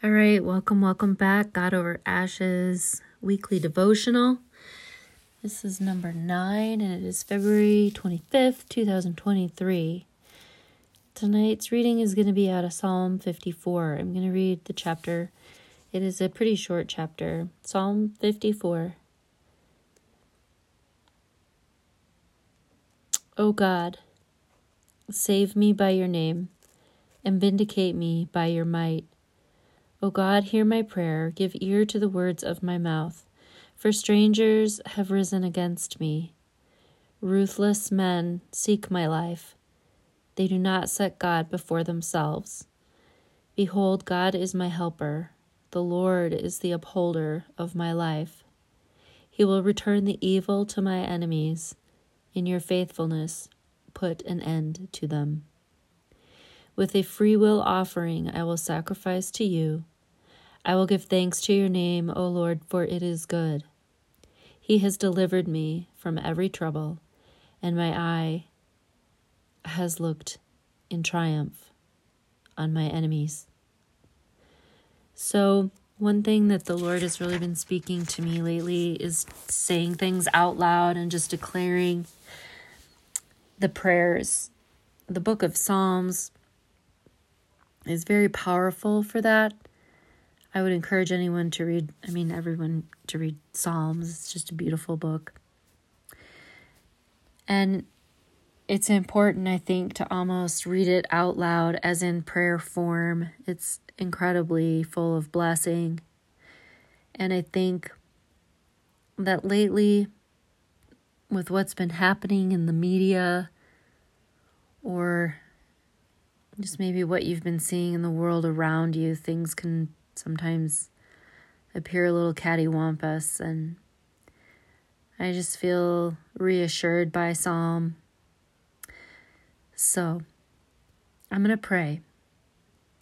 All right, welcome, welcome back. God over Ashes weekly devotional. This is number nine, and it is February 25th, 2023. Tonight's reading is going to be out of Psalm 54. I'm going to read the chapter. It is a pretty short chapter. Psalm 54. O God, save me by your name, and vindicate me by your might. O God, hear my prayer, give ear to the words of my mouth. For strangers have risen against me. Ruthless men seek my life. They do not set God before themselves. Behold, God is my helper. The Lord is the upholder of my life. He will return the evil to my enemies. In your faithfulness, put an end to them. With a free will offering, I will sacrifice to you. I will give thanks to your name, O Lord, for it is good. He has delivered me from every trouble, and my eye has looked in triumph on my enemies. So, one thing that the Lord has really been speaking to me lately is saying things out loud and just declaring the prayers. The book of Psalms is very powerful for that. I would encourage anyone to read, I mean, everyone to read Psalms. It's just a beautiful book. And it's important, I think, to almost read it out loud as in prayer form. It's incredibly full of blessing. And I think that lately, with what's been happening in the media, or just maybe what you've been seeing in the world around you, things can sometimes appear a little cattywampus. And I just feel reassured by Psalm. So I'm going to pray.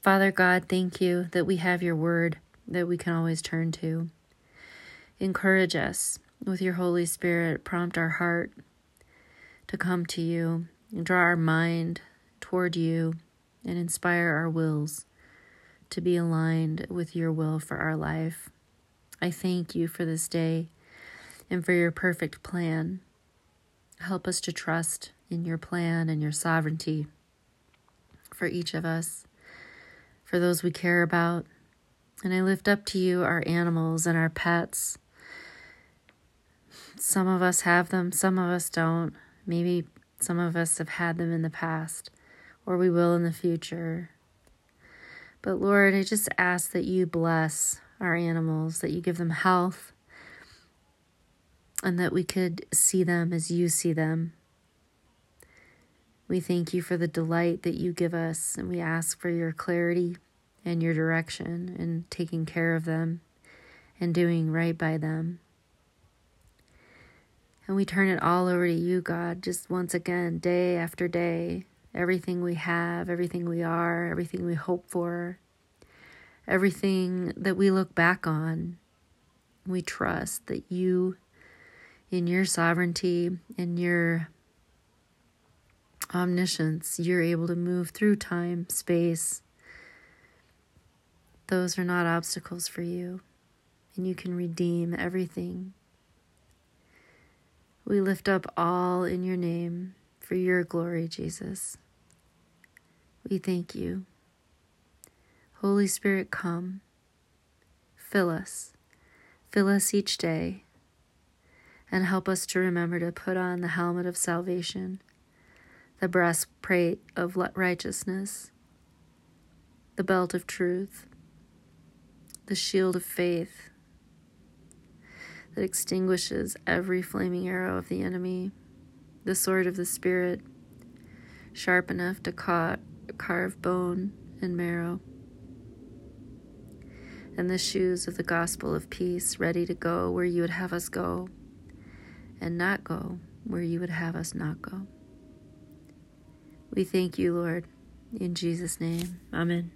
Father God, thank you that we have your word that we can always turn to. Encourage us with your Holy Spirit, prompt our heart to come to you, draw our mind toward you, and inspire our wills to be aligned with your will for our life. I thank you for this day and for your perfect plan. Help us to trust in your plan and your sovereignty for each of us, for those we care about. And I lift up to you our animals and our pets. Some of us have them, some of us don't. Maybe some of us have had them in the past, or we will in the future. But Lord, I just ask that you bless our animals, that you give them health, and that we could see them as you see them. We thank you for the delight that you give us, and we ask for your clarity and your direction in taking care of them and doing right by them. And we turn it all over to you, God, just once again, day after day, everything we have, everything we are, everything we hope for, everything that we look back on. We trust that you, in your sovereignty, in your omniscience, you're able to move through time, space. Those are not obstacles for you, and you can redeem everything. We lift up all in your name for your glory, Jesus. We thank you. Holy Spirit, come. Fill us. Fill us each day. And help us to remember to put on the helmet of salvation, the breastplate of righteousness, the belt of truth, the shield of faith that extinguishes every flaming arrow of the enemy, the sword of the Spirit, sharp enough to carve bone and marrow and the shoes of the gospel of peace, ready to go where you would have us go, and not go where you would have us not go. We thank you, Lord, in Jesus' name. Amen.